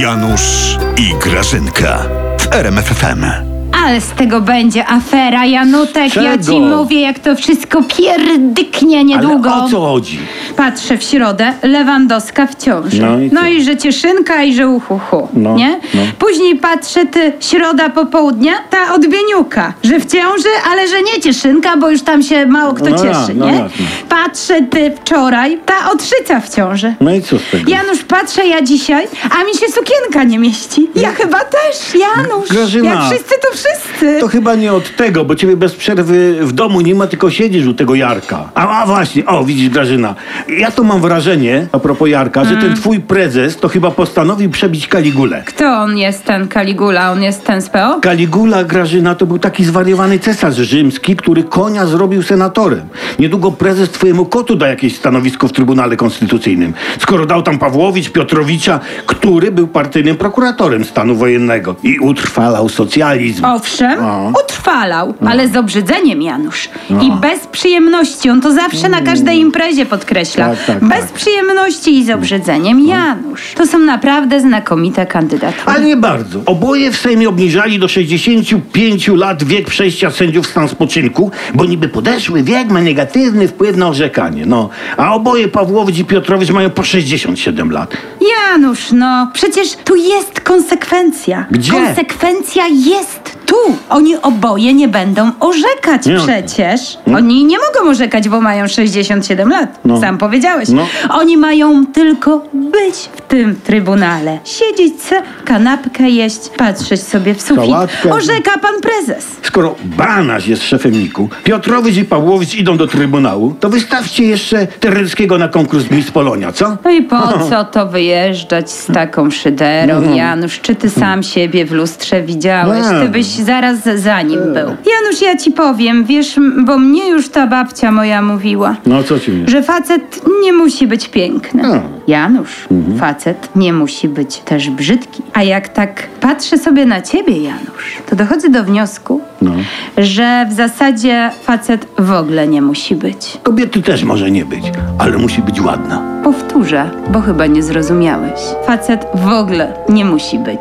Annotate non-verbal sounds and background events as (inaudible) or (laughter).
Janusz i Grażynka w RMFFM. Ale z tego będzie afera, Janutek. Ja ci mówię, jak to wszystko pierdyknie niedługo. Ale o co chodzi? Patrzę w środę, Lewandowska w ciąży. No i co? i że cieszynka i że uhuhu, No, nie? no. Później patrzę, ty, środa popołudnia, ta odbieniuka, że w ciąży, ale że nie cieszynka, bo już tam się mało kto No cieszy, no nie? jasne. Patrzę, ty, wczoraj, ta odszyca w ciąży. No i co z tego? Janusz, patrzę ja dzisiaj, a mi się sukienka nie mieści. Ja chyba też, Janusz. Grażyna. Jak wszyscy, to wszyscy. To chyba nie od tego, bo ciebie bez przerwy w domu nie ma, tylko siedzisz u tego Jarka. A, a właśnie, o widzisz Grażyna, ja to mam wrażenie, a propos Jarka, że ten twój prezes to chyba postanowił przebić Kaligulę. Kto on jest, ten Kaligula? On jest ten z PO? Kaligula Grażyna to był taki zwariowany cesarz rzymski, który konia zrobił senatorem. Niedługo prezes twojemu kotu da jakieś stanowisko w Trybunale Konstytucyjnym. Skoro dał tam Pawłowicz, Piotrowicza, który był partyjnym prokuratorem stanu wojennego i utrwalał socjalizm. Owszem, No. utrwalał, ale z obrzydzeniem, Janusz. I bez przyjemności. On to zawsze na każdej imprezie podkreśla. Tak, tak, bez tak. przyjemności i z obrzydzeniem, Janusz. To są naprawdę znakomite kandydatury. Ale nie bardzo. Oboje w Sejmie obniżali do 65 lat wiek przejścia sędziów w stan spoczynku, bo niby podeszły wiek ma negatywny wpływ na orzekanie. No, a oboje Pawłowicz i Piotrowicz mają po 67 lat. Janusz, no przecież tu jest konsekwencja. Gdzie? Konsekwencja jest tu. Oni oboje nie będą orzekać Nie. przecież. Oni nie mogą orzekać, bo mają 67 lat. No. Sam powiedziałeś. No. Oni mają tylko być w tym trybunale. Siedzieć se, kanapkę jeść, patrzeć sobie w sufit. Sałatkę. Orzeka pan prezes. Skoro Banaś jest szefem NIK-u, Piotrowicz i Pawłowicz idą do Trybunału, to wystawcie jeszcze Terleckiego na konkurs Miss Polonia, co? No i po (laughs) co to wyjeżdżać z taką szyderą, Janusz? Czy ty sam siebie w lustrze widziałeś? Nie. Ty byś zaraz za nim był. Janusz, ja ci powiem, wiesz, m- bo mnie już ta babcia moja mówiła, No co ci mnie? że facet nie musi być piękny. No. Janusz, facet nie musi być też brzydki. A jak tak patrzę sobie na ciebie, Janusz, to dochodzę do wniosku, No. że w zasadzie facet w ogóle nie musi być. Kobiety też może nie być, ale musi być ładna. Powtórzę, bo chyba nie zrozumiałeś. Facet w ogóle nie musi być.